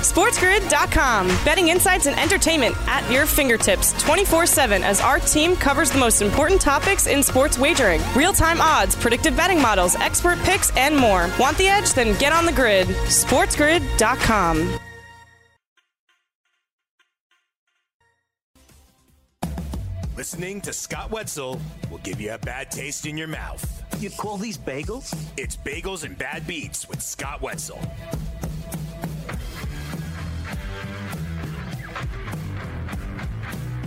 SportsGrid.com. Betting insights and entertainment at your fingertips 24 7 as our team covers the most important topics in sports wagering real time odds, predictive betting models, expert picks, and more. Want the edge? Then get on the grid. SportsGrid.com. Listening to Scott Wetzel will give you a bad taste in your mouth. You call these bagels? It's Bagels and Bad Beats with Scott Wetzel.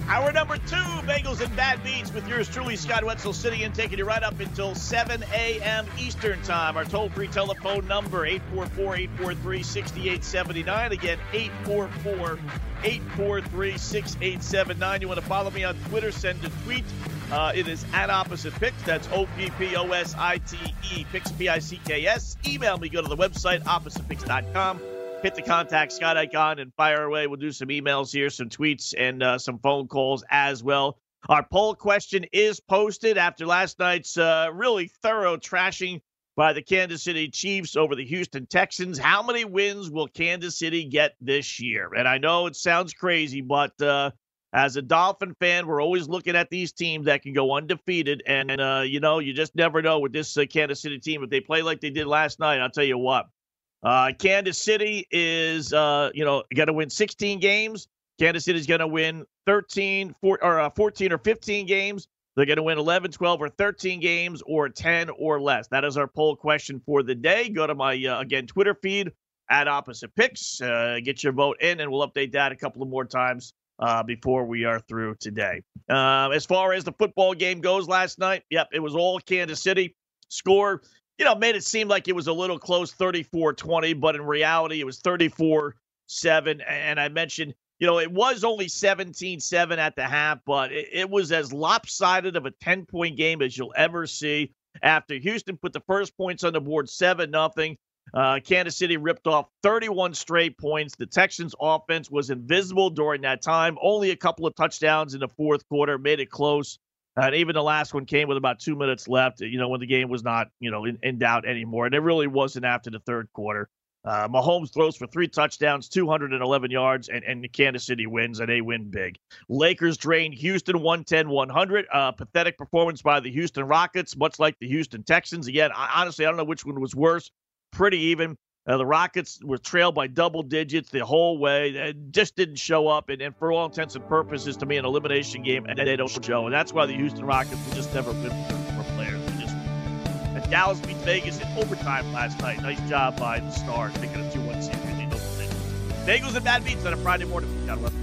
Hour number two, Bagels and Bad Beats with yours truly, Scott Wetzel, sitting in, taking you right up until 7 a.m. Eastern Time. Our toll free telephone number, 844 843 6879. Again, 844 843 6879. You want to follow me on Twitter, send a tweet. Uh, it is at Opposite Picks. That's O P P O S I T E, Picks P I C K S. Email me, go to the website, oppositepicks.com hit the contact Scott icon and fire away. We'll do some emails here, some tweets, and uh, some phone calls as well. Our poll question is posted after last night's uh, really thorough trashing by the Kansas City Chiefs over the Houston Texans. How many wins will Kansas City get this year? And I know it sounds crazy, but uh, as a Dolphin fan, we're always looking at these teams that can go undefeated. And, uh, you know, you just never know with this uh, Kansas City team. If they play like they did last night, I'll tell you what, uh, Kansas City is, uh, you know, going to win 16 games. Kansas City is going to win 13 four, or uh, 14 or 15 games. They're going to win 11, 12, or 13 games or 10 or less. That is our poll question for the day. Go to my, uh, again, Twitter feed at Opposite Picks. Uh, get your vote in, and we'll update that a couple of more times uh, before we are through today. As far as the football game goes last night, yep, it was all Kansas City. Score you know, made it seem like it was a little close 34 20, but in reality, it was 34 7. And I mentioned, you know, it was only 17 7 at the half, but it, it was as lopsided of a 10 point game as you'll ever see. After Houston put the first points on the board 7 nothing, uh, Kansas City ripped off 31 straight points. The Texans' offense was invisible during that time. Only a couple of touchdowns in the fourth quarter made it close. And even the last one came with about two minutes left, you know, when the game was not, you know, in, in doubt anymore. And it really wasn't after the third quarter. Uh, Mahomes throws for three touchdowns, 211 yards, and, and Kansas City wins, and they win big. Lakers drain Houston 110 100. Uh, pathetic performance by the Houston Rockets, much like the Houston Texans. Again, I, honestly, I don't know which one was worse. Pretty even. Uh, the Rockets were trailed by double digits the whole way. They just didn't show up. And, and for all intents and purposes, to me, an elimination game, and they don't show. And that's why the Houston Rockets have just never been for players. They just, and Dallas beat Vegas in overtime last night. Nice job by the Stars, taking a 2 1 series. Bagels and bad beats on a Friday morning. God bless.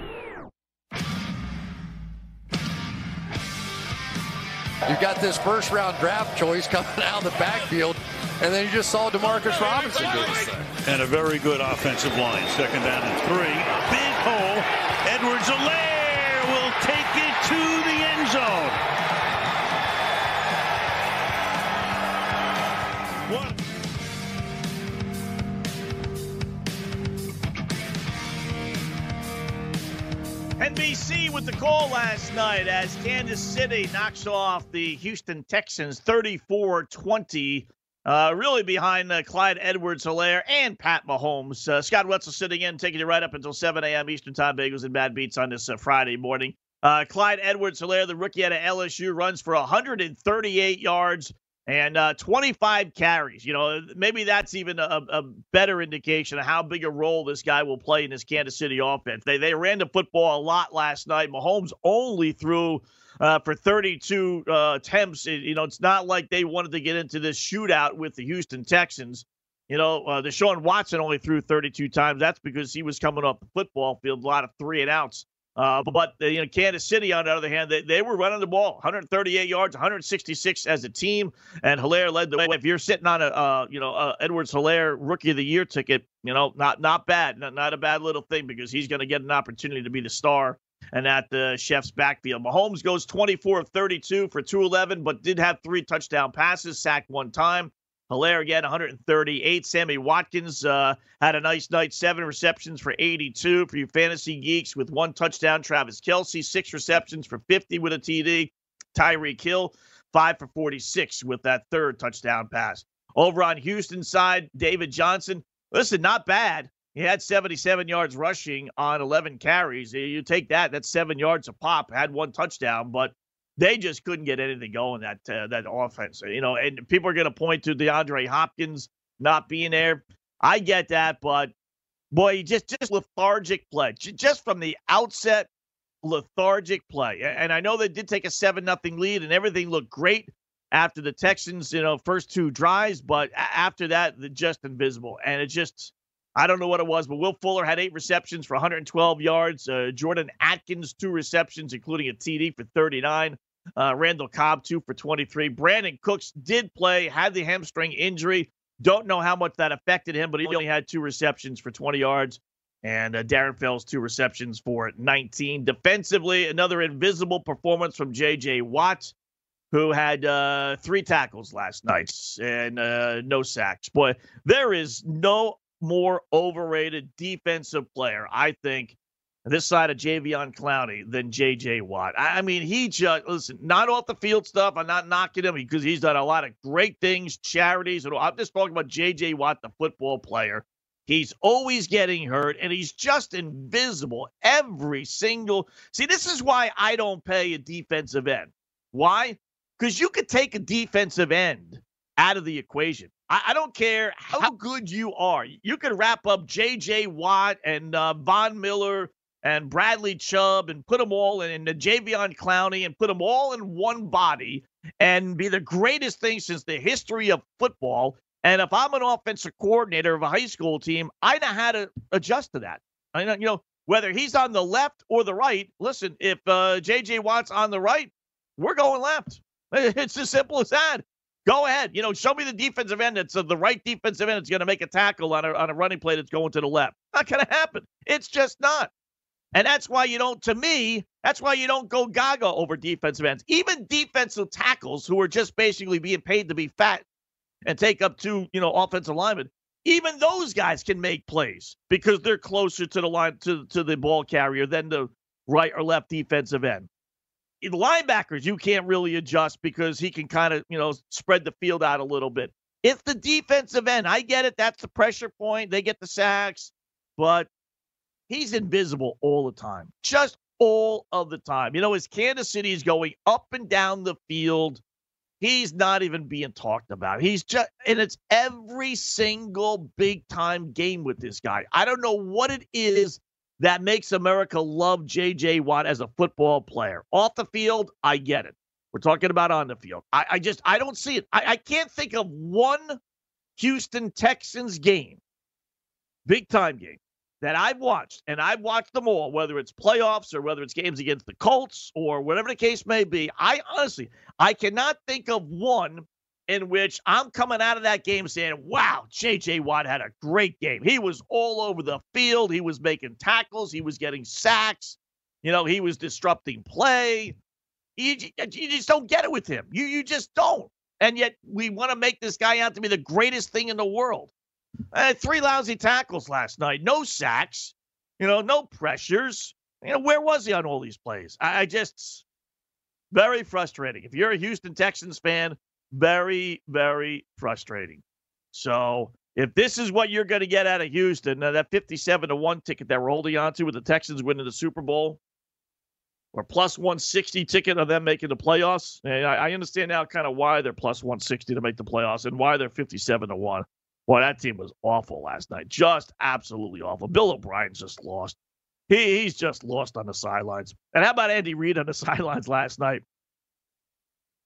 You've got this first round draft choice coming out of the backfield, and then you just saw Demarcus Robinson do his thing. And a very good offensive line. Second down and three. Big hole. Edwards Helaire will take it to the end zone. One. NBC with the call last night as Kansas City knocks off the Houston Texans 34 20. Uh, really behind uh, Clyde Edwards Helaire and Pat Mahomes. Uh, Scott Wetzel sitting in, taking you right up until 7 a.m. Eastern Time, Bagels and Bad Beats on this uh, Friday morning. Uh, Clyde Edwards Helaire, the rookie out of LSU, runs for 138 yards and uh, 25 carries. You know, maybe that's even a, a, better indication of how big a role this guy will play in this Kansas City offense. They they ran the football a lot last night. Mahomes only threw uh, for 32 uh, attempts. It, you know, it's not like they wanted to get into this shootout with the Houston Texans. You know, uh, Deshaun Watson only threw 32 times. That's because he was coming off the football field, a lot of three and outs. Uh, but you know, Kansas City, on the other hand, they, they were running the ball, 138 yards, 166 as a team, and Helaire led the way. If you're sitting on a uh, you know uh, Edwards Helaire Rookie of the Year ticket, you know, not not bad, not, not a bad little thing because he's going to get an opportunity to be the star and at the Chiefs' backfield. Mahomes goes 24 of 32 for 211, but did have three touchdown passes, sacked one time. Helaire again, 138. Sammy Watkins uh, had a nice night, seven receptions for 82 for you fantasy geeks with one touchdown. Travis Kelce, six receptions for 50 with a TD. Tyreek Hill, five for 46 with that third touchdown pass. Over on Houston side, David Johnson, listen, not bad. He had 77 yards rushing on 11 carries. You take that, that's seven yards a pop, had one touchdown, but they just couldn't get anything going that uh, that offense. You know, and people are going to point to DeAndre Hopkins not being there. I get that, but boy, just just lethargic play, just from the outset, lethargic play. And I know they did take a seven nothing lead, and everything looked great after the Texans, you know, first two drives, but after that, they're just invisible. And it just, I don't know what it was, but Will Fuller had eight receptions for 112 yards. Uh, Jordan Akins, two receptions, including a TD for 39. Uh, Randall Cobb, two for 23. Brandin Cooks did play, had the hamstring injury. Don't know how much that affected him, but he only had two receptions for 20 yards. And uh, Darren Fells, two receptions for 19. Defensively, another invisible performance from J.J. Watt, who had uh, three tackles last night and uh, no sacks. Boy, there is no more overrated defensive player, I think, this side of Jadeveon Clowney than J.J. Watt. I mean, he just, listen, not off the field stuff. I'm not knocking him because he's done a lot of great things, charities. And I'm just talking about J.J. Watt, the football player. He's always getting hurt, and he's just invisible every single. See, this is why I don't pay a defensive end. Why? Because you could take a defensive end out of the equation. I, I don't care how good you are. You could wrap up J.J. Watt and uh, Von Miller and Bradley Chubb and put them all in, the Jadeveon Clowney and put them all in one body and be the greatest thing since the history of football. And if I'm an offensive coordinator of a high school team, I know how to adjust to that. I know, you know, whether he's on the left or the right. Listen, if uh, JJ Watt's on the right, we're going left. It's as simple as that. Go ahead. You know, show me the defensive end that's uh, the right defensive end that's going to make a tackle on a, on a running play that's going to the left. Not going to happen. It's just not. And that's why you don't, to me, that's why you don't go gaga over defensive ends. Even defensive tackles who are just basically being paid to be fat and take up two, you know, offensive linemen, even those guys can make plays because they're closer to the line to, to the ball carrier than the right or left defensive end. In linebackers, you can't really adjust because he can kind of, you know, spread the field out a little bit. It's the defensive end. I get it. That's the pressure point. They get the sacks. But he's invisible all the time, just all of the time. You know, as Kansas City is going up and down the field, he's not even being talked about. He's just, and it's every single big time game with this guy. I don't know what it is that makes America love J.J. Watt as a football player. Off the field, I get it. We're talking about on the field. I, I just, I don't see it. I, I can't think of one Houston Texans game, big time game, that I've watched, and I've watched them all, whether it's playoffs or whether it's games against the Colts or whatever the case may be, I honestly, I cannot think of one in which I'm coming out of that game saying, wow, JJ Watt had a great game. He was all over the field. He was making tackles. He was getting sacks. You know, he was disrupting play. You, you just don't get it with him. You, you just don't. And yet we want to make this guy out to be the greatest thing in the world. Uh, three lousy tackles last night. No sacks. You know, no pressures. You know, where was he on all these plays? I, I just very frustrating. If you're a Houston Texans fan, very, very frustrating. So if this is what you're going to get out of Houston, that 57 to 1 ticket that we're holding on to with the Texans winning the Super Bowl, or plus 160 ticket of them making the playoffs. And I, I understand now kind of why they're plus 160 to make the playoffs and why they're 57 to 1. Boy, that team was awful last night. Just absolutely awful. Bill O'Brien's just lost. He, he's just lost on the sidelines. And how about Andy Reid on the sidelines last night?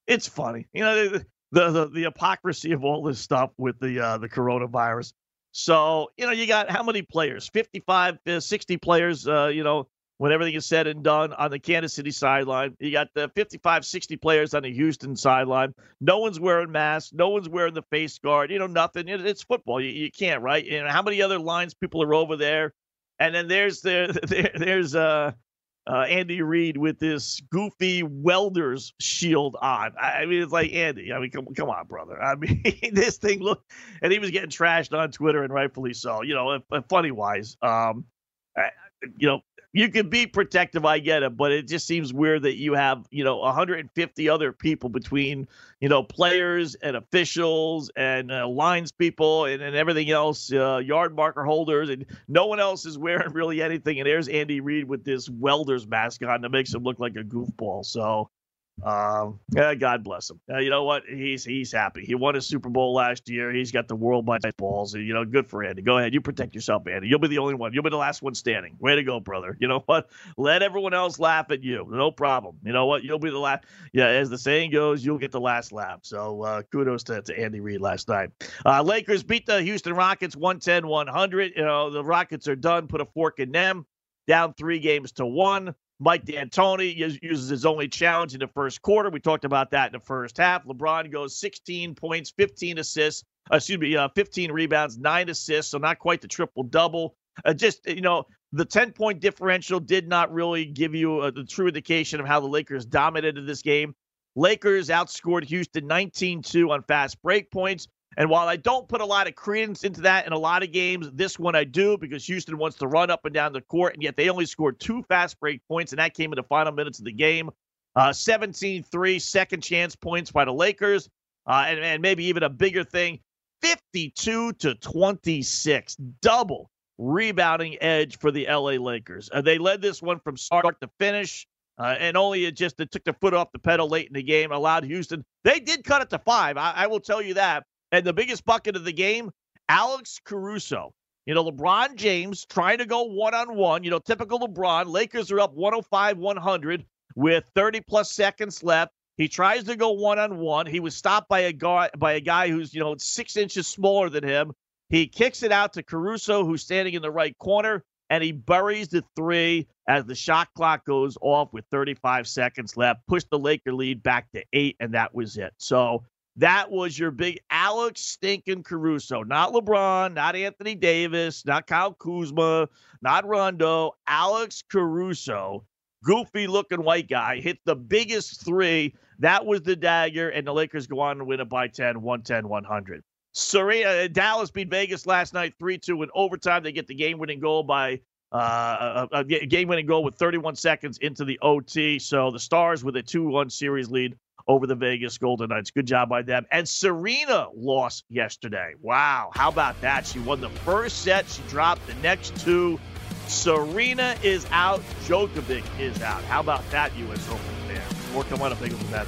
It's funny. You know, the, the, the, the hypocrisy of all this stuff with the uh, the coronavirus. So, you know, you got how many players? 55, uh, 60 players, uh, you know, when everything is said and done on the Kansas City sideline. You got the 55, 60 players on the Houston sideline. No one's wearing masks. No one's wearing the face guard. You know, nothing. It's football. You, you can't, right? You know, how many other lines people are over there? And then there's the there, there's uh, uh, Andy Reid with this goofy welder's shield on. I mean, it's like Andy. I mean, come come on, brother. I mean, this thing look, and he was getting trashed on Twitter, and rightfully so. You know, funny wise. Um, you know, you can be protective, I get it, but it just seems weird that you have, you know, 150 other people between, you know, players and officials and uh, lines people and, and everything else, uh, yard marker holders, and no one else is wearing really anything. And there's Andy Reid with this welder's mask on that makes him look like a goofball. So, um, yeah, God bless him. Uh, you know what? He's he's happy. He won a Super Bowl last year. He's got the world by his balls. You know, good for Andy. Go ahead. You protect yourself, Andy. You'll be the only one. You'll be the last one standing. Way to go, brother. You know what? Let everyone else laugh at you. No problem. You know what? You'll be the last. Yeah, as the saying goes, you'll get the last laugh. So uh, kudos to, to Andy Reid last night. Uh, Lakers beat the Houston Rockets 110 100. You know, the Rockets are done. Put a fork in them. Down three games to one. Mike D'Antoni uses his only challenge in the first quarter. We talked about that in the first half. LeBron goes 16 points, 15 assists, uh, excuse me, uh, 15 rebounds, nine assists, so not quite the triple double. Uh, just you know, the 10 point differential did not really give you a, the true indication of how the Lakers dominated this game. Lakers outscored Houston 19 2 on fast break points. And while I don't put a lot of credence into that in a lot of games, this one I do because Houston wants to run up and down the court, and yet they only scored two fast break points, and that came in the final minutes of the game. Uh, 17 3 second chance points by the Lakers, uh, and, and maybe even a bigger thing 52 to 26, double rebounding edge for the LA Lakers. Uh, they led this one from start to finish. Uh, and only it just it took their foot off the pedal late in the game, allowed Houston. They did cut it to five. I, I will tell you that. And the biggest bucket of the game, Alex Caruso. You know, LeBron James trying to go one on one. You know, typical LeBron. Lakers are up 105 100 with 30 plus seconds left. He tries to go one on one. He was stopped by a guy by a guy who's you know six inches smaller than him. He kicks it out to Caruso, who's standing in the right corner, and he buries the three as the shot clock goes off with 35 seconds left. Pushed the Laker lead back to eight, and that was it. So that was your big Alex stinking Caruso, not LeBron, not Anthony Davis, not Kyle Kuzma, not Rondo. Alex Caruso, goofy looking white guy, hit the biggest three. That was the dagger, and the Lakers go on to win it by 10, 110, 100. Serena, uh, Dallas beat Vegas last night 3 2 in overtime. They get the game winning goal by uh, a, a game winning goal with 31 seconds into the OT. So the Stars with a 2 1 series lead over the Vegas Golden Knights. Good job by them. And Serena lost yesterday. Wow. How about that? She won the first set, she dropped the next two. Serena is out. Djokovic is out. How about that, U.S. Open there? More come on up, Bagels with that.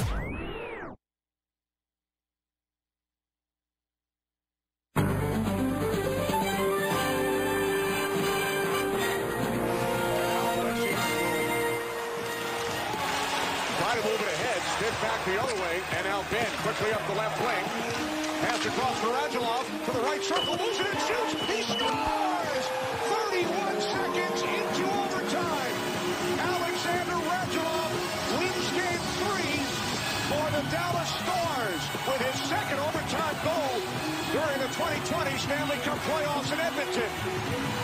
The other way, and now Benn quickly up the left wing. Pass across for Radulov to the right circle, moves it and shoots. He scores! 31 seconds into overtime. Alexander Radulov wins game three for the Dallas Stars with his second overtime goal during the 2020 Stanley Cup playoffs in Edmonton.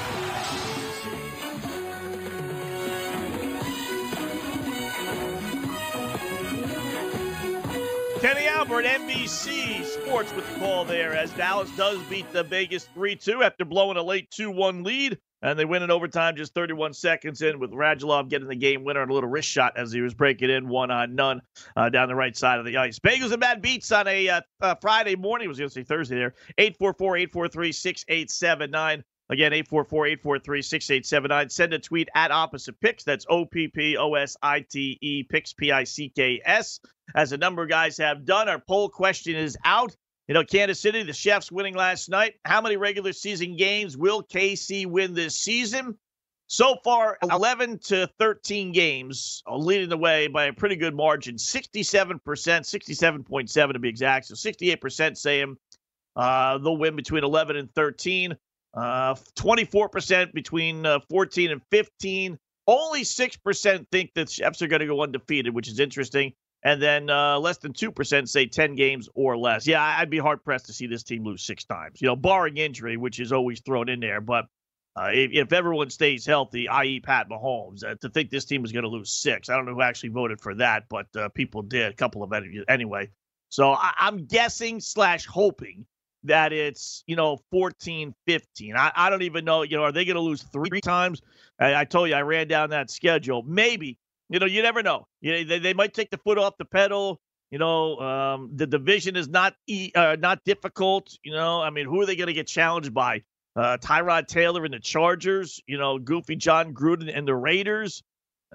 Kenny Albert, NBC Sports with the call there as Dallas does beat the Vegas 3 2 after blowing a late 2 1 lead. and they win in overtime just 31 seconds in with Radulov getting the game winner and a little wrist shot as he was breaking in one on none uh, down the right side of the ice. Bagels and Bad Beats on a uh, uh, Friday morning. I was going to say Thursday there. 844 843 6879. Again, 844 843 6879. Send a tweet at opposite picks. That's O P P O S I T E picks, P I C K S. As a number of guys have done, our poll question is out. You know, Kansas City, the Chiefs winning last night. How many regular season games will KC win this season? So far, 11 to 13 games, uh, leading the way by a pretty good margin. 67%, 67.7 to be exact. So 68% saying uh, they'll win between 11 and 13. Uh, 24% between uh, 14 and 15. Only 6% think that Chiefs are going to go undefeated, which is interesting and then uh, less than 2% say 10 games or less. Yeah, I'd be hard pressed to see this team lose six times, you know, barring injury, which is always thrown in there. But uh, if, if, everyone stays healthy, i.e., Pat Mahomes, uh, to think this team is going to lose six, I don't know who actually voted for that, but uh, people did, a couple of it anyway. So I, am guessing slash hoping that it's, you know, 14, 15. I, I don't even know, you know, are they going to lose three times? I, I told you I ran down that schedule. Maybe you know, you never know. You know, they, they might take the foot off the pedal. You know, um, the division is not e- uh, not difficult. You know, I mean, who are they going to get challenged by? Uh, Tyrod Taylor and the Chargers. You know, Goofy Jon Gruden and the Raiders.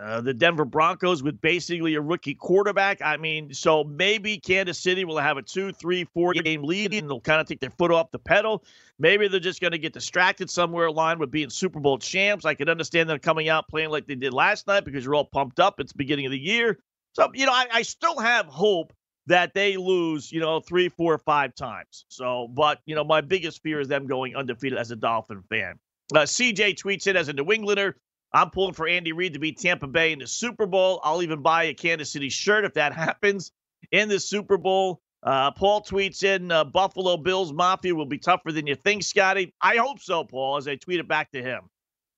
Uh, the Denver Broncos with basically a rookie quarterback. I mean, so maybe Kansas City will have a two, three, four game lead and they'll kind of take their foot off the pedal. Maybe they're just going to get distracted somewhere aligned with being Super Bowl champs. I can understand them coming out playing like they did last night because you're all pumped up. It's beginning of the year. So, you know, I, I still have hope that they lose, you know, three, four, five times. So, but, you know, my biggest fear is them going undefeated as a Dolphin fan. Uh, CJ tweets it as a New Englander. I'm pulling for Andy Reid to beat Tampa Bay in the Super Bowl. I'll even buy a Kansas City shirt if that happens in the Super Bowl. Uh, Paul tweets in uh, Buffalo Bills Mafia will be tougher than you think, Scotty. I hope so, Paul, as I tweet it back to him.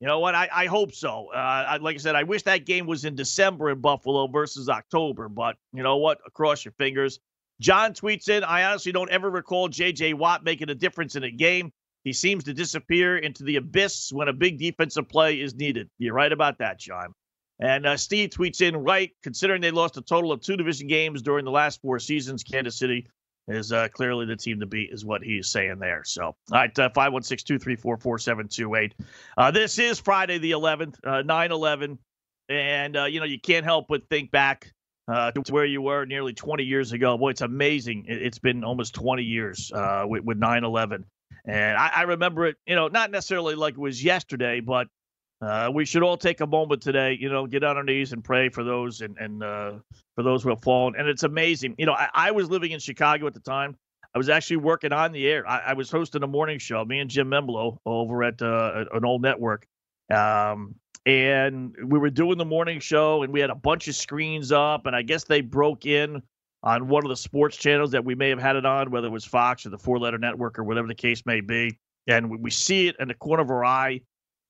You know what? I, I hope so. Uh, I, like I said, I wish that game was in December in Buffalo versus October, but you know what? Across your fingers. John tweets in I honestly don't ever recall J.J. Watt making a difference in a game. He seems to disappear into the abyss when a big defensive play is needed. You're right about that, John. And uh, Steve tweets in, right, considering they lost a total of two division games during the last four seasons, Kansas City is uh, clearly the team to beat, is what he's saying there. So, all right, uh, 516 234 4728. Uh, this is Friday the 11th, uh, 9 11. And, uh, you know, you can't help but think back uh, to where you were nearly 20 years ago. Boy, it's amazing. It's been almost 20 years uh, with 9 11. And I, I, remember it, you know, not necessarily like it was yesterday, but uh, we should all take a moment today, you know, get on our knees and pray for those and, and uh, for those who have fallen. And it's amazing. You know, I, I, was living in Chicago at the time. I was actually working on the air. I, I was hosting a morning show, me and Jim Memblow over at uh, an old network. Um, and we were doing the morning show and we had a bunch of screens up and I guess they broke in on one of the sports channels that we may have had it on, whether it was Fox or the Four Letter Network or whatever the case may be. And we, see it in the corner of our eye,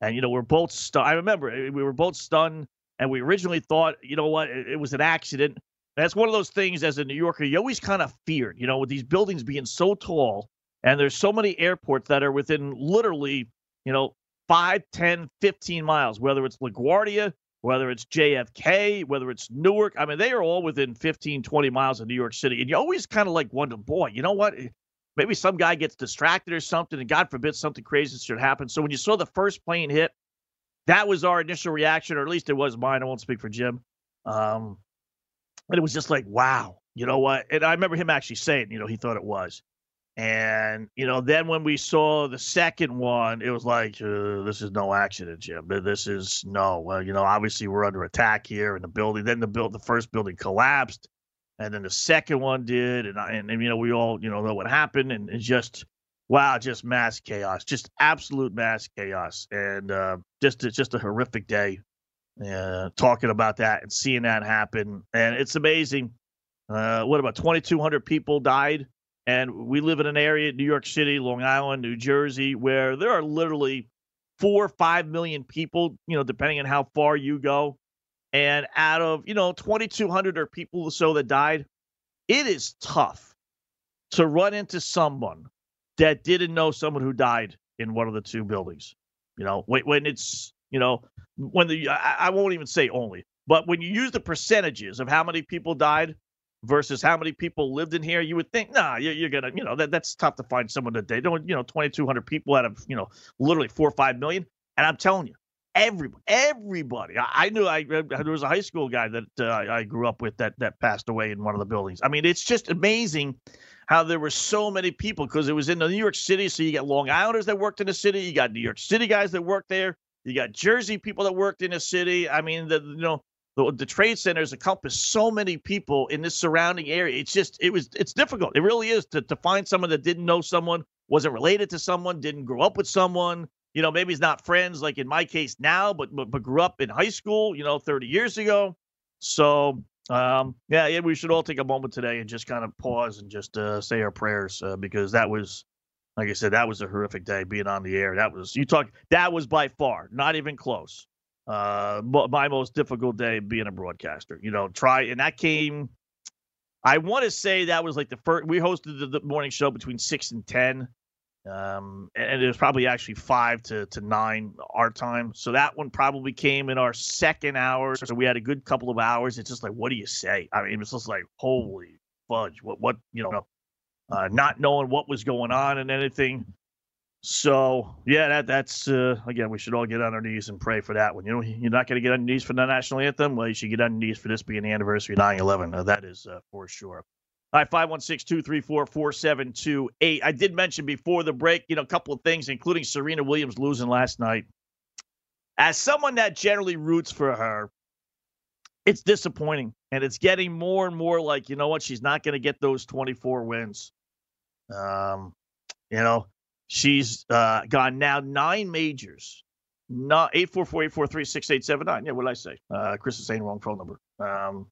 and you know we're both stunned. I remember eh, we were both stunned, and we originally thought, you know what, it, it was an accident. That's one of those things as a New Yorker you always kind of feared, you know, with these buildings being so tall, and there's so many airports that are within literally, you know, 5, 10, 15 miles, whether it's LaGuardia, whether it's JFK, whether it's Newark. I mean, they are all within 15, 20 miles of New York City. And you always kind of like wonder, boy, you know what? Eh, maybe some guy gets distracted or something, and God forbid something crazy should happen. So when you saw the first plane hit, that was our initial reaction, or at least it was mine. I won't speak for Jim. Um, and it was just like, wow, you know what? And I remember him actually saying, you know, he thought it was. And you know, then when we saw the second one, it was like, uh, "This is no accident, Jim. This is no. Well, you know, obviously we're under attack here in the building. Then the build, the first building collapsed, and then the second one did, and and, and you know, we all you know know what happened, and it's just wow, just mass chaos, just absolute mass chaos, and uh, just it's just a horrific day. Uh, talking about that and seeing that happen, and it's amazing. Uh, what about 2,200 people died and we live in an area, New York City, Long Island, New Jersey, where there are literally four or five million people, you know, depending on how far you go. And out of, you know, 2,200 or people or so that died, it is tough to run into someone that didn't know someone who died in one of the two buildings. You know, when, when it's you know when the I, I won't even say only, but when you use the percentages of how many people died versus how many people lived in here, you would think, nah, you're, you're gonna, you know, that that's tough to find someone they don't, you know, 2,200 people out of, you know, literally four or five million. And I'm telling you, everybody, everybody. I, I knew I there was a high school guy that uh, I grew up with that that passed away in one of the buildings. I mean, it's just amazing how there were so many people because it was in the New York City. So you got Long Islanders that worked in the city, you got New York City guys that worked there, you got Jersey people that worked in the city. I mean, the you know the, the trade centers encompass so many people in this surrounding area. It's just it was it's difficult. It really is to to find someone that didn't know someone, wasn't related to someone, didn't grow up with someone. You know, maybe he's not friends like in my case now, but but, but grew up in high school. You know, 30 years ago. So um, yeah, yeah, we should all take a moment today and just kind of pause and just uh, say our prayers uh, because that was, like I said, that was a horrific day being on the air. That was you talk. That was by far not even close uh, my most difficult day being a broadcaster. You know, try and that came. I want to say that was like the first. We hosted the, the morning show between six and ten, um, and it was probably actually five to to nine our time. So that one probably came in our second hour. So we had a good couple of hours. It's just like, what do you say? I mean, it's just like, holy fudge! What what you know, uh, not knowing what was going on and anything. So yeah, that that's uh, again, we should all get on our knees and pray for that one. You know, you're not going to get on your knees for the national anthem. Well, you should get on your knees for this being the anniversary of 9/11. Uh, that is uh, for sure. All right, 516-234-4728. I did mention before the break, you know, a couple of things, including Serena Williams losing last night. As someone that generally roots for her, it's disappointing, and it's getting more and more like, you know what, she's not going to get those 24 wins. Um, you know, She's uh, gone now nine majors. Not eight four four eight four three six eight seven nine. Yeah, what did I say? Uh, Chris is saying wrong phone number. Um,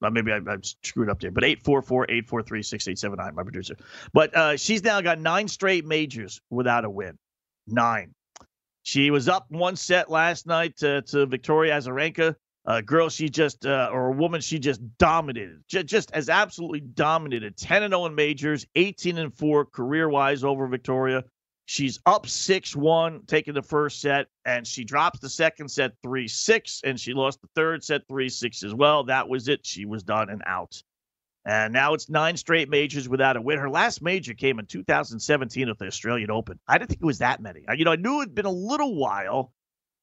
maybe I, I screwed up there, but eight four four eight four three six eight seven nine. My producer, but uh, she's now got nine straight majors without a win. Nine. She was up one set last night to, to Victoria Azarenka a girl she just uh, or a woman she just dominated just, just as absolutely dominated 10 and 0 in majors 18 and 4 career wise over victoria she's up 6-1 taking the first set and she drops the second set 3-6 and she lost the third set 3-6 as well that was it she was done and out and now it's nine straight majors without a win. Her last major came in 2017 at the Australian Open. I didn't think it was that many. You know, I knew it'd been a little while,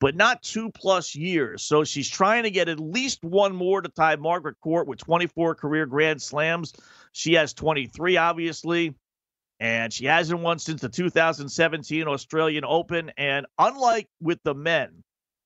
but not two plus years. So she's trying to get at least one more to tie Margaret Court with 24 career Grand Slams. She has 23, obviously, and she hasn't won since the 2017 Australian Open. And unlike with the men,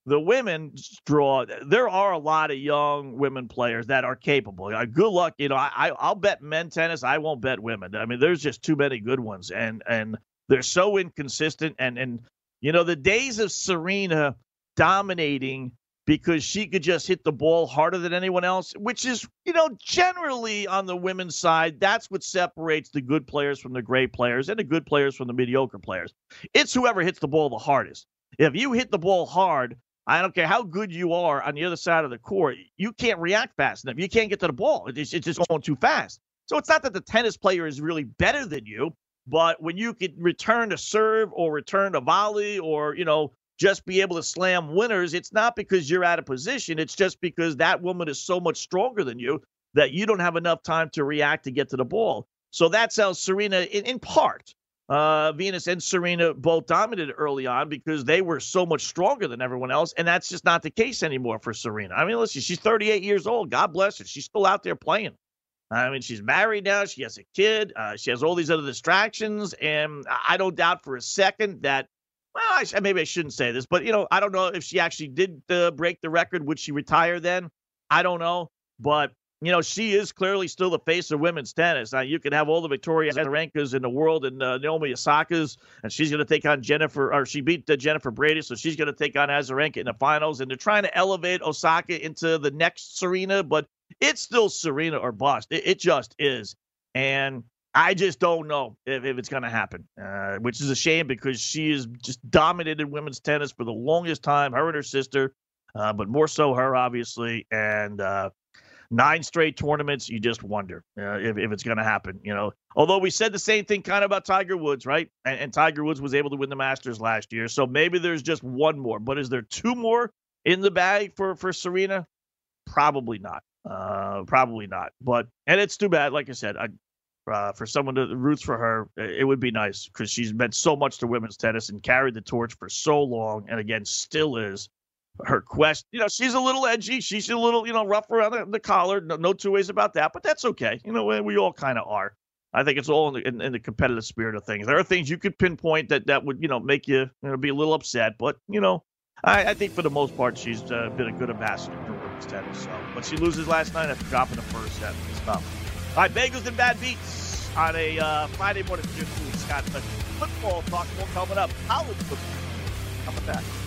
the women draw. There are a lot of young women players that are capable. Uh, good luck, you know. I I'll bet men tennis. I won't bet women. I mean, there's just too many good ones, and and they're so inconsistent. And and you know, the days of Serena dominating because she could just hit the ball harder than anyone else, which is, you know, generally on the women's side, that's what separates the good players from the great players and the good players from the mediocre players. It's whoever hits the ball the hardest. If you hit the ball hard, I don't care how good you are on the other side of the court, you can't react fast enough. You can't get to the ball. It's, it's just going too fast. So it's not that the tennis player is really better than you, but when you can return a serve or return a volley or, you know, just be able to slam winners, it's not because you're out of position. It's just because that woman is so much stronger than you that you don't have enough time to react to get to the ball. So that's how Serena, in, in part, uh, Venus and Serena both dominated early on because they were so much stronger than everyone else. And that's just not the case anymore for Serena. I mean, listen, she's 38 years old. God bless her. She's still out there playing. I mean, she's married now. She has a kid. Uh, she has all these other distractions. And I don't doubt for a second that well, I, maybe I shouldn't say this, but you know, I don't know if she actually did uh, break the record. Would she retire then? I don't know, but you know, she is clearly still the face of women's tennis. Now, you can have all the Victoria Azarenkas in the world and uh, Naomi Osaka's, and she's going to take on Jennifer, or she beat uh, Jennifer Brady, so she's going to take on Azarenka in the finals. And they're trying to elevate Osaka into the next Serena, but it's still Serena or bust. It, it just is. And I just don't know if, if it's going to happen, uh, which is a shame because she has just dominated women's tennis for the longest time, her and her sister, uh, but more so her, obviously. And uh, nine straight tournaments. You just wonder uh, if, if it's going to happen. You know, although we said the same thing kind of about Tiger Woods, right? And, and Tiger Woods was able to win the Masters last year, so maybe there's just one more. But is there two more in the bag for for Serena? Probably not. Uh, probably not. But and it's too bad. Like I said, I, uh, for someone to roots for her, it would be nice because she's meant so much to women's tennis and carried the torch for so long, and again, still is. Her quest, you know, she's a little edgy. She's a little, you know, rough around the, the collar. No, no, two ways about that, but that's okay. You know, we all kind of are. I think it's all in the, in, in the, competitive spirit of things. There are things you could pinpoint that that would, you know, make you, you know, be a little upset, but you know, I, I think for the most part, she's uh, been a good ambassador for women's tennis. So, but she loses last night after dropping the first set. It's tough. Right, bagels and bad beats on a uh, Friday morning Scott. But football talk more coming up. College football. How about that?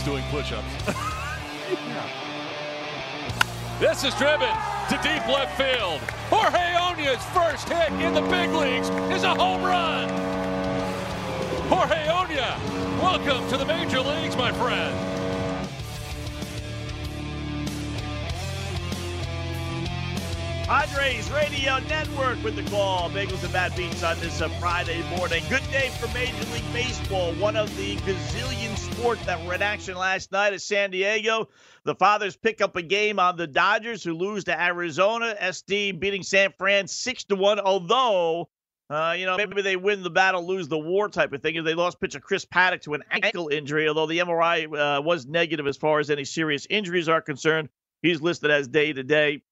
Likes doing push-ups. This is driven to deep left field. Jorge Oña's first hit in the big leagues is a home run. Jorge Oña, welcome to the major leagues, my friend. Padres Radio Network with the call. Bagels and Bad Beats on this uh, Friday morning. Good day for Major League Baseball, one of the gazillion sports that were in action last night at San Diego. The Fathers pick up a game on the Dodgers, who lose to Arizona. SD beating San Fran 6 to 1, although. Uh, you know, maybe they win the battle, lose the war type of thing. They lost pitcher Chris Paddack to an ankle injury, although the MRI uh, was negative as far as any serious injuries are concerned. He's listed as day to day.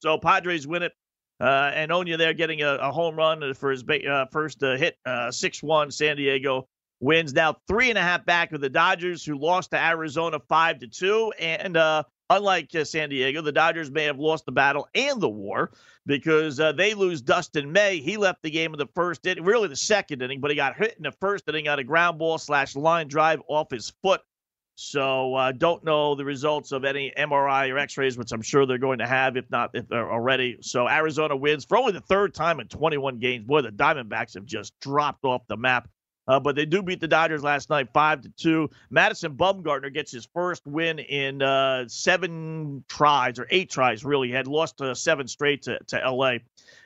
So Padres win it. Uh, and Oña there getting a, a, home run for his uh, first uh, hit, uh, 6 1. San Diego wins now three and a half back of the Dodgers, who lost to Arizona 5 to 2. And uh, unlike uh, San Diego, the Dodgers may have lost the battle and the war because they lose Dustin May. He left the game in the first inning, really the second inning, but he got hit in the first inning on a ground ball slash line drive off his foot. So uh, don't know the results of any MRI or X-rays, which I'm sure they're going to have, if not if they're already. So Arizona wins for only the third time in 21 games. Boy, the Diamondbacks have just dropped off the map. Uh, but they do beat the Dodgers last night, five to two. Madison Bumgarner gets his first win in uh, seven tries or eight tries. Really, he had lost uh, seven straight to, to L.A.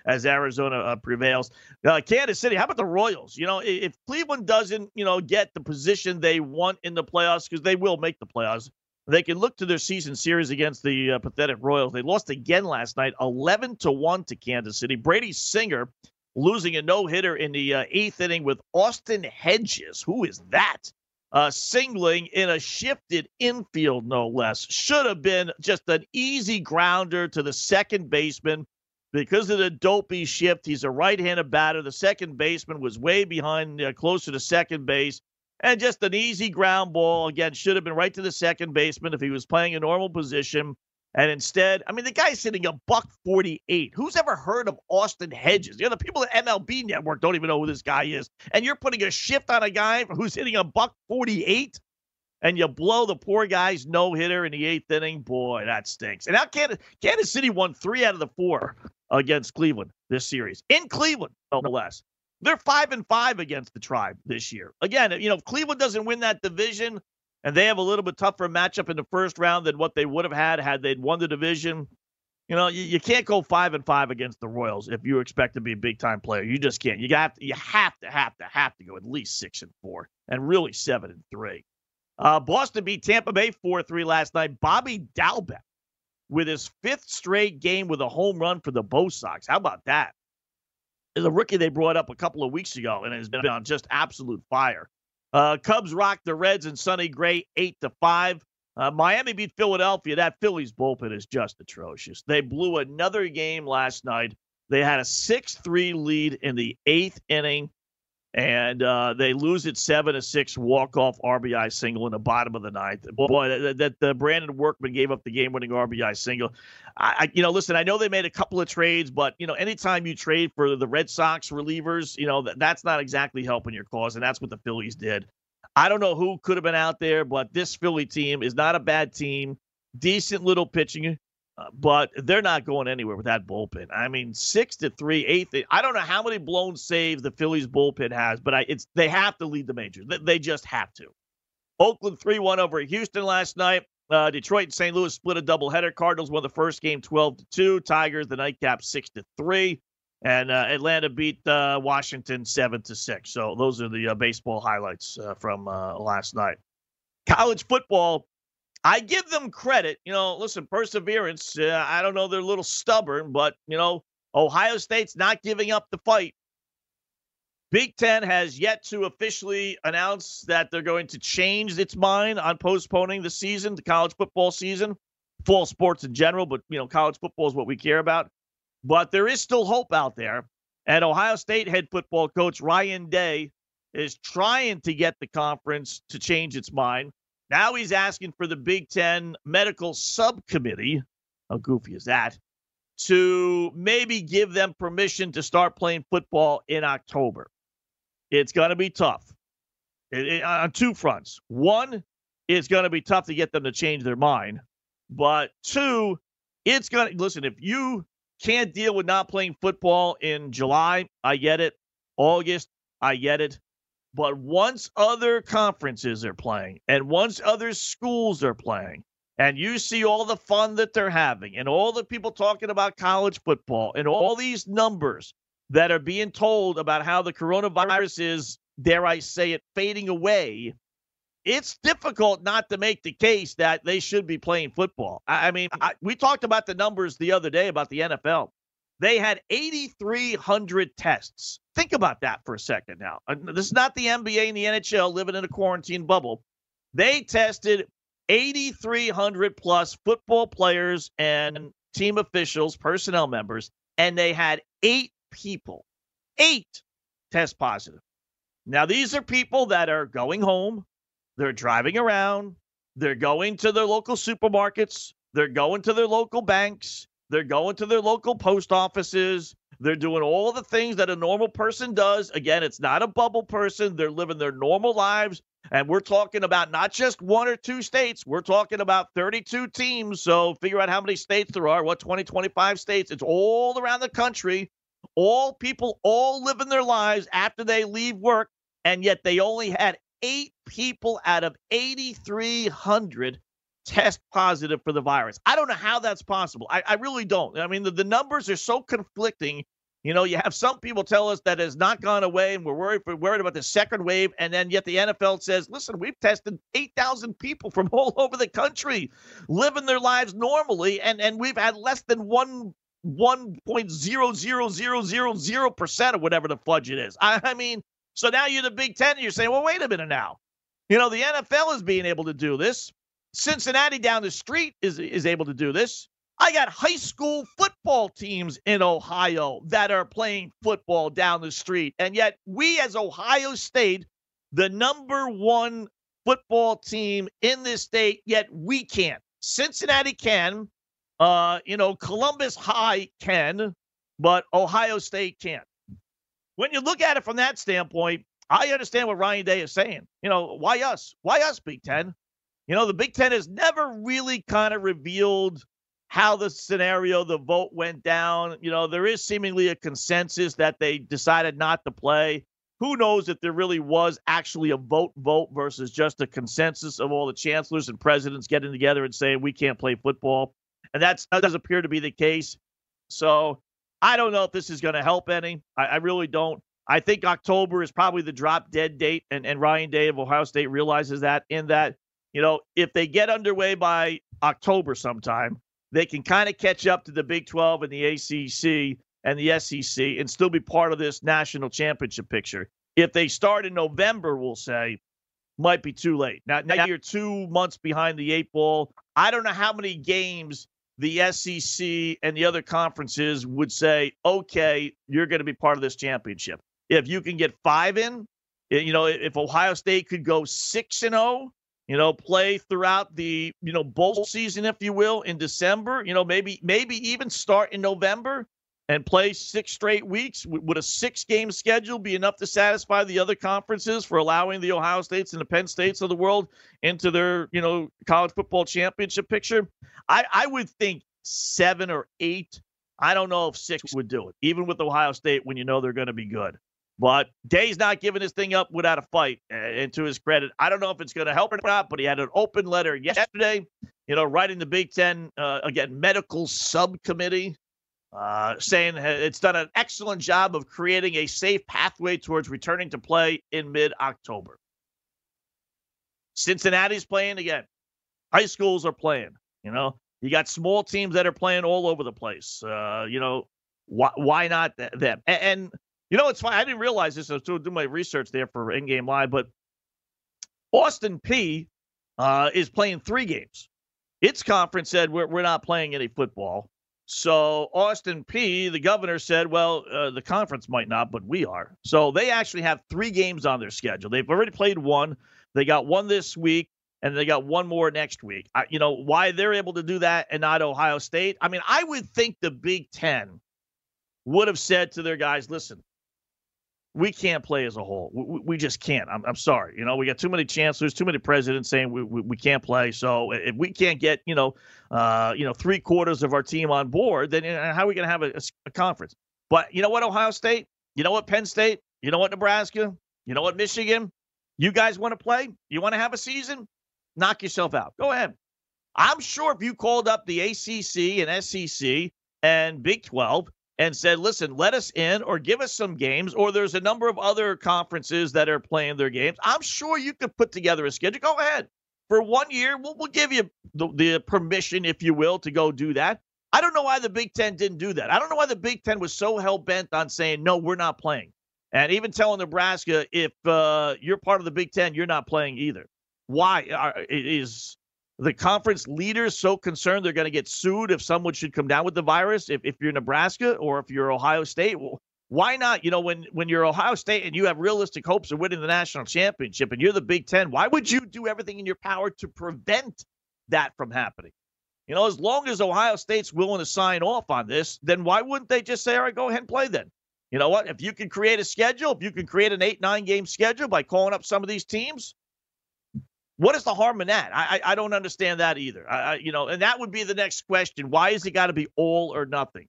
as Arizona uh, prevails. Uh, Kansas City. How about the Royals? You know, if Cleveland doesn't, you know, get the position they want in the playoffs, because they will make the playoffs, they can look to their season series against the uh, pathetic Royals. They lost again last night, eleven to one to Kansas City. Brady Singer losing a no hitter in the uh, eighth inning with Austin Hedges. Who is that? Uh, singling in a shifted infield, no less. Should have been just an easy grounder to the second baseman. Because of the dopey shift, he's a right handed batter. The second baseman was way behind, uh, closer to second base. And just an easy ground ball. Again, should have been right to the second baseman if he was playing a normal position. And instead, I mean, the guy's hitting a buck 48. Who's ever heard of Austin Hedges? You know, the people at MLB Network don't even know who this guy is. And you're putting a shift on a guy who's hitting a buck 48 and you blow the poor guy's no hitter in the eighth inning. Boy, that stinks. And now Kansas, Kansas City won three out of the four against Cleveland this series in Cleveland, no less. They're five and five against the tribe this year. Again, you know, if Cleveland doesn't win that division, and they have a little bit tougher matchup in the first round than what they would have had had they'd won the division. You know, you, you can't go five and five against the Royals if you expect to be a big time player. You just can't. You got you have to have to have to go at least six and four, and really seven and three. Uh, Boston beat Tampa Bay four three last night. Bobby Dalbec with his fifth straight game with a home run for the Bo Sox. How about that? Is a rookie they brought up a couple of weeks ago and has been on just absolute fire. Uh, Cubs rocked the Reds and Sonny Gray eight to five. Uh, Miami beat Philadelphia. That Phillies bullpen is just atrocious. They blew another game last night. They had a 6 3 lead in the eighth inning and uh, they lose it seven to six walk off RBI single in the bottom of the ninth. Boy, that, that, Brandon Workman gave up the game winning RBI single. I, I, you know, listen, I know they made a couple of trades, but you know, anytime you trade for the Red Sox relievers, you know that, that's not exactly helping your cause, and that's what the Phillies did. I don't know who could have been out there, but this Philly team is not a bad team. Decent little pitching but they're not going anywhere with that bullpen. I mean, six to three, eighth. I don't know how many blown saves the Phillies bullpen has, but I, it's they have to lead the majors. They just have to. Oakland three one over Houston last night. Uh, Detroit and St. Louis split a doubleheader. Cardinals won the first game twelve to two. Tigers the nightcap six to three, and uh, Atlanta beat uh, Washington seven to six. So those are the uh, baseball highlights uh, from uh, last night. College football I give them credit. You know, listen, perseverance. Uh, I don't know, they're a little stubborn, but, you know, Ohio State's not giving up the fight. Big Ten has yet to officially announce that they're going to change its mind on postponing the season, the college football season, fall sports in general, but, you know, college football is what we care about. But there is still hope out there. And Ohio State head football coach Ryan Day is trying to get the conference to change its mind. Now he's asking for the Big Ten medical subcommittee, how goofy is that, to maybe give them permission to start playing football in October. It's going to be tough it, it, on two fronts. One, it's going to be tough to get them to change their mind. But two, it's going to listen, if you can't deal with not playing football in July, I get it. August, I get it. But once other conferences are playing and once other schools are playing, and you see all the fun that they're having and all the people talking about college football and all these numbers that are being told about how the coronavirus is, dare I say it, fading away, it's difficult not to make the case that they should be playing football. I, mean, I, we talked about the numbers the other day about the NFL. They had 8,300 tests. Think about that for a second now. Uh, this is not the NBA and the NHL living in a quarantine bubble. They tested 8,300 plus football players and team officials, personnel members, and they had eight people, eight test positive. Now, these are people that are going home, they're driving around, they're going to their local supermarkets, they're going to their local banks, they're going to their local post offices. They're doing all the things that a normal person does. Again, it's not a bubble person. They're living their normal lives. And we're talking about not just one or two states. We're talking about 32 teams. So figure out how many states there are, what 20, 25 states. It's all around the country. All people all living their lives after they leave work. And yet they only had eight people out of 8,300 test positive for the virus. I don't know how that's possible. I, I really don't. I mean, the, the numbers are so conflicting. You know, you have some people tell us that has not gone away and we're worried we're worried about the second wave, and then yet the NFL says, listen, we've tested eight thousand people from all over the country living their lives normally, and, and we've had less than one one point zero zero zero zero zero percent of whatever the fudge it is. I, I mean, so now you're the Big Ten and you're saying, well, wait a minute now. You know, the NFL is being able to do this. Cincinnati down the street is is able to do this. I got high school football teams in Ohio that are playing football down the street. And yet, we as Ohio State, the number one football team in this state, yet we can't. Cincinnati can. Uh, you know, Columbus High can, but Ohio State can't. When you look at it from that standpoint, I understand what Ryan Day is saying. You know, why us? Why us, Big Ten? You know, the Big Ten has never really kind of revealed how the scenario, the vote went down. You know, there is seemingly a consensus that they decided not to play. Who knows if there really was actually a vote vote versus just a consensus of all the chancellors and presidents getting together and saying we can't play football. And that does appear to be the case. So I don't know if this is going to help any. I, I really don't. I think October is probably the drop dead date, and, and Ryan Day of Ohio State realizes that in that you know, if they get underway by October sometime, they can kind of catch up to the Big 12 and the ACC and the SEC and still be part of this national championship picture. If they start in November, we'll say, might be too late. Now, now you're two months behind the eight ball. I don't know how many games the SEC and the other conferences would say, okay, you're going to be part of this championship. If you can get five in, eh, you know, if Ohio State could go six and zero, oh, you know, play throughout the you know bowl season, if you will, in December, you know, maybe maybe even start in November and play six straight weeks. Would a six game schedule be enough to satisfy the other conferences for allowing the Ohio States and the Penn States of the world into their, you know, college football championship picture? I, I would think seven or eight. I don't know if six would do it, even with Ohio State when you know they're going to be good. But Day's not giving this thing up without a fight. And to his credit, I don't know if it's going to help or not, but he had an open letter yesterday, you know, writing the Big Ten, uh, again, medical subcommittee uh, saying it's done an excellent job of creating a safe pathway towards returning to play in mid October. Cincinnati's playing again. High schools are playing. You know, you got small teams that are playing all over the place. Uh, you know, why, why not them? And, and, you know, it's fine. I didn't realize this. I was doing my research there for in game live, but Austin Peay uh, is playing three games. Its conference said we're, we're not playing any football. So Austin Peay, the governor said, well, uh, the conference might not, but we are. So they actually have three games on their schedule. They've already played one. They got one this week, and they got one more next week. I, you know why they're able to do that and not Ohio State? I mean, I would think the Big Ten would have said to their guys, listen, we can't play as a whole. We, we just can't. I'm, I'm, sorry. You know, we got too many chancellors, too many presidents saying we, we, we can't play. So if we can't get, you know, uh, you know, three quarters of our team on board, then how are we going to have a, a conference? But you know what, Ohio State? You know what, Penn State? You know what, Nebraska? You know what, Michigan? You guys want to play? You want to have a season? Knock yourself out. Go ahead. I'm sure if you called up the ACC and SEC and Big 12 and said, listen, let us in or give us some games, or there's a number of other conferences that are playing their games. I'm sure you could put together a schedule. Go ahead. For one year, we'll, we'll give you the, the permission, if you will, to go do that. I don't know why the Big Ten didn't do that. I don't know why the Big Ten was so hell bent on saying, no, we're not playing. And even telling Nebraska, if uh, you're part of the Big Ten, you're not playing either. Why? Are, is the conference leaders so concerned they're going to get sued if someone should come down with the virus if, if you're nebraska or if you're ohio state. Well, why not? You know when when you're ohio state and you have realistic hopes of winning the national championship and you're the big ten why would you do everything in your power to prevent that from happening? You know as long as ohio state's willing to sign off on this then why wouldn't they just say all right go ahead and play then. You know what? If you can create a schedule if you can create an eight nine game schedule by calling up some of these teams what is the harm in that? I I, I don't understand that either. I, I, you know, and that would be the next question. Why is it got to be all or nothing?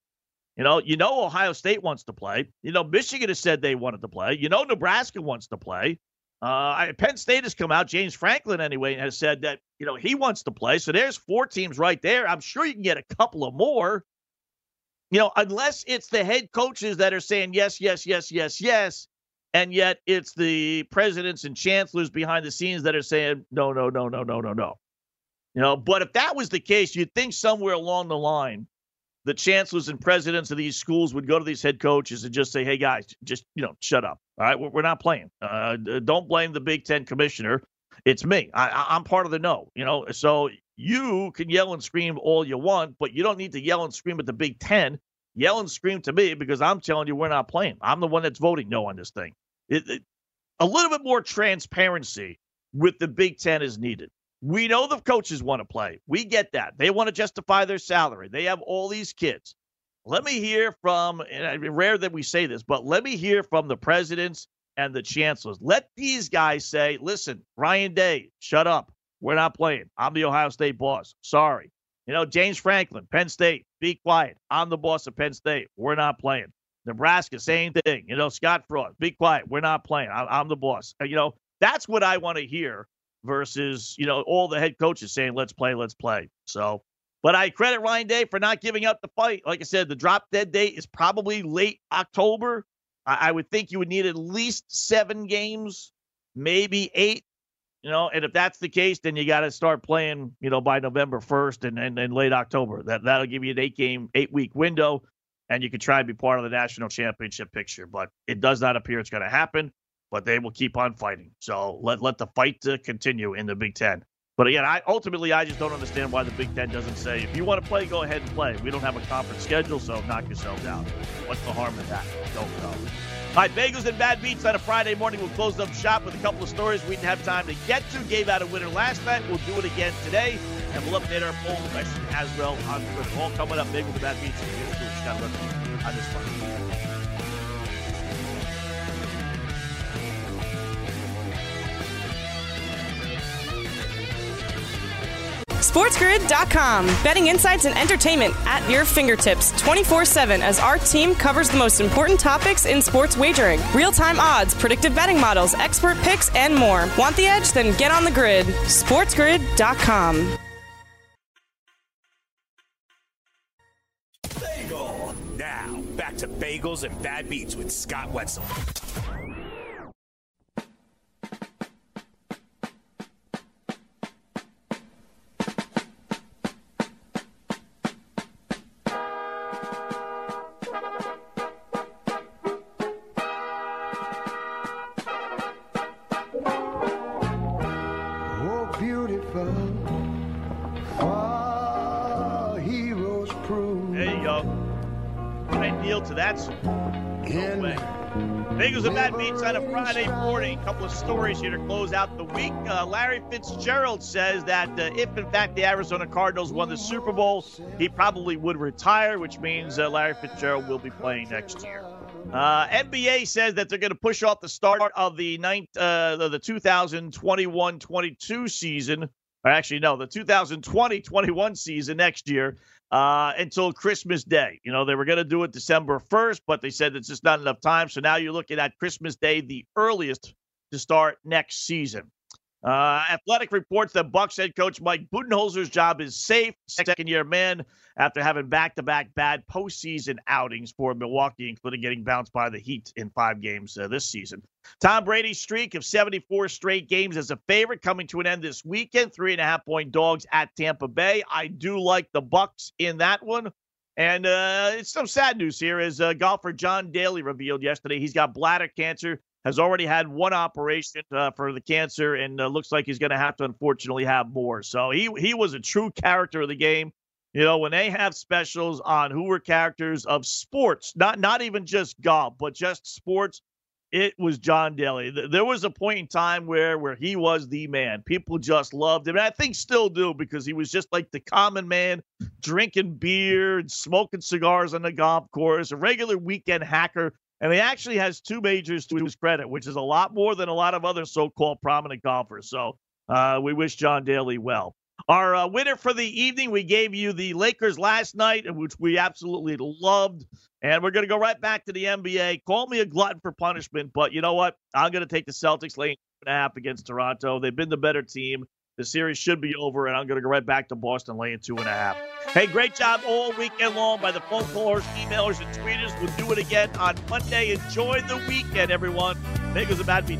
You know, you know Ohio State wants to play. You know Michigan has said they wanted to play. You know Nebraska wants to play. Uh, Penn State has come out. James Franklin, anyway, has said that you know he wants to play. So there's four teams right there. I'm sure you can get a couple of more. You know, unless it's the head coaches that are saying yes, yes, yes, yes, yes, and yet it's the presidents and chancellors behind the scenes that are saying no, no, no, no, no, no, no. You know, but if that was the case, you'd think somewhere along the line, the chancellors and presidents of these schools would go to these head coaches and just say, "Hey guys, just you know, shut up. All right, we're not playing. Uh, don't blame the Big Ten commissioner. It's me. I, I'm part of the no. You know, so you can yell and scream all you want, but you don't need to yell and scream at the Big Ten. Yell and scream to me because I'm telling you we're not playing. I'm the one that's voting no on this thing. It, it, a little bit more transparency with the Big Ten is needed. We know the coaches want to play. We get that. They want to justify their salary. They have all these kids. Let me hear from, and it's rare that we say this, but let me hear from the presidents and the chancellors. Let these guys say, listen, Ryan Day, shut up. We're not playing. I'm the Ohio State boss. Sorry. You know, James Franklin, Penn State, be quiet. I'm the boss of Penn State. We're not playing. Nebraska, same thing. You know, Scott Frost, be quiet. We're not playing. I, am the boss. Uh, you know, that's what I want to hear versus, you know, all the head coaches saying, let's play, let's play. So, but I credit Ryan Day for not giving up the fight. Like I said, the drop dead date is probably late October. I, I would think you would need at least seven games, maybe eight. You know, and if that's the case, then you got to start playing, you know, by November 1st and, and, and late October. That that'll give you an eight game, eight week window and you could try and be part of the national championship picture. But it does not appear it's going to happen. but they will keep on fighting. So let let the fight uh, continue in the Big Ten. But again, I ultimately I just don't understand why the Big Ten doesn't say if you want to play, go ahead and play. We don't have a conference schedule, so knock yourself out. What's the harm in that? Don't know. All right, bagels and bad beats on a Friday morning. We'll close up shop with a couple of stories we didn't have time to get to. Gave out a winner last night. We'll do it again today, and we'll update our poll question as well on Twitter. All coming up. Bagels and bad beats. Scott on this one. SportsGrid.com. Betting insights and entertainment at your fingertips 24 7 as our team covers the most important topics in sports wagering real time odds, predictive betting models, expert picks, and more. Want the edge? Then get on the grid. SportsGrid.com. to bagels and bad beats with Scott Wetzel. Deal to that song. No way. Bagels and Bad Beats on a Friday morning. A couple of stories here to close out the week. Uh, Larry Fitzgerald says that uh, if, in fact, the Arizona Cardinals won the Super Bowl, he probably would retire, which means uh, Larry Fitzgerald will be playing next year. Uh, NBA says that they're going to push off the start of the ninth, uh, the 2021-22 season, or actually no, the 2020-21 season next year uh, until Christmas Day. You know, they were going to do it December 1st, but they said it's just not enough time. So now you're looking at Christmas Day, the earliest to start next season. Uh, Athletic reports that Bucks head coach Mike Budenholzer's job is safe. Second year man after having back to back bad postseason outings for Milwaukee, including getting bounced by the Heat in five games uh, this season. Tom Brady's streak of 74 straight games as a favorite coming to an end this weekend. Three and a half point dogs at Tampa Bay. I do like the Bucks in that one. And uh, it's some sad news here as uh, golfer John Daly revealed yesterday he's got bladder cancer has already had one operation uh, for the cancer and uh, looks like he's going to have to unfortunately have more. So he he was a true character of the game. You know, when they have specials on who were characters of sports, not not even just golf, but just sports, it was John Daly. There was a point in time where where he was the man. People just loved him. And I think still do because he was just like the common man, drinking beer and smoking cigars on the golf course, a regular weekend hacker and he actually has two majors to his credit, which is a lot more than a lot of other so called prominent golfers. So uh, we wish John Daly well. Our uh, winner for the evening, we gave you the Lakers last night, which we absolutely loved. And we're going to go right back to the NBA. Call me a glutton for punishment, but you know what? I'm going to take the Celtics two and a half against Toronto. They've been the better team. The series should be over, and I'm going to go right back to Boston laying two and a half. Hey, great job all weekend long by the phone callers, emailers, and tweeters. We'll do it again on Monday. Enjoy the weekend, everyone. Us a bad beach.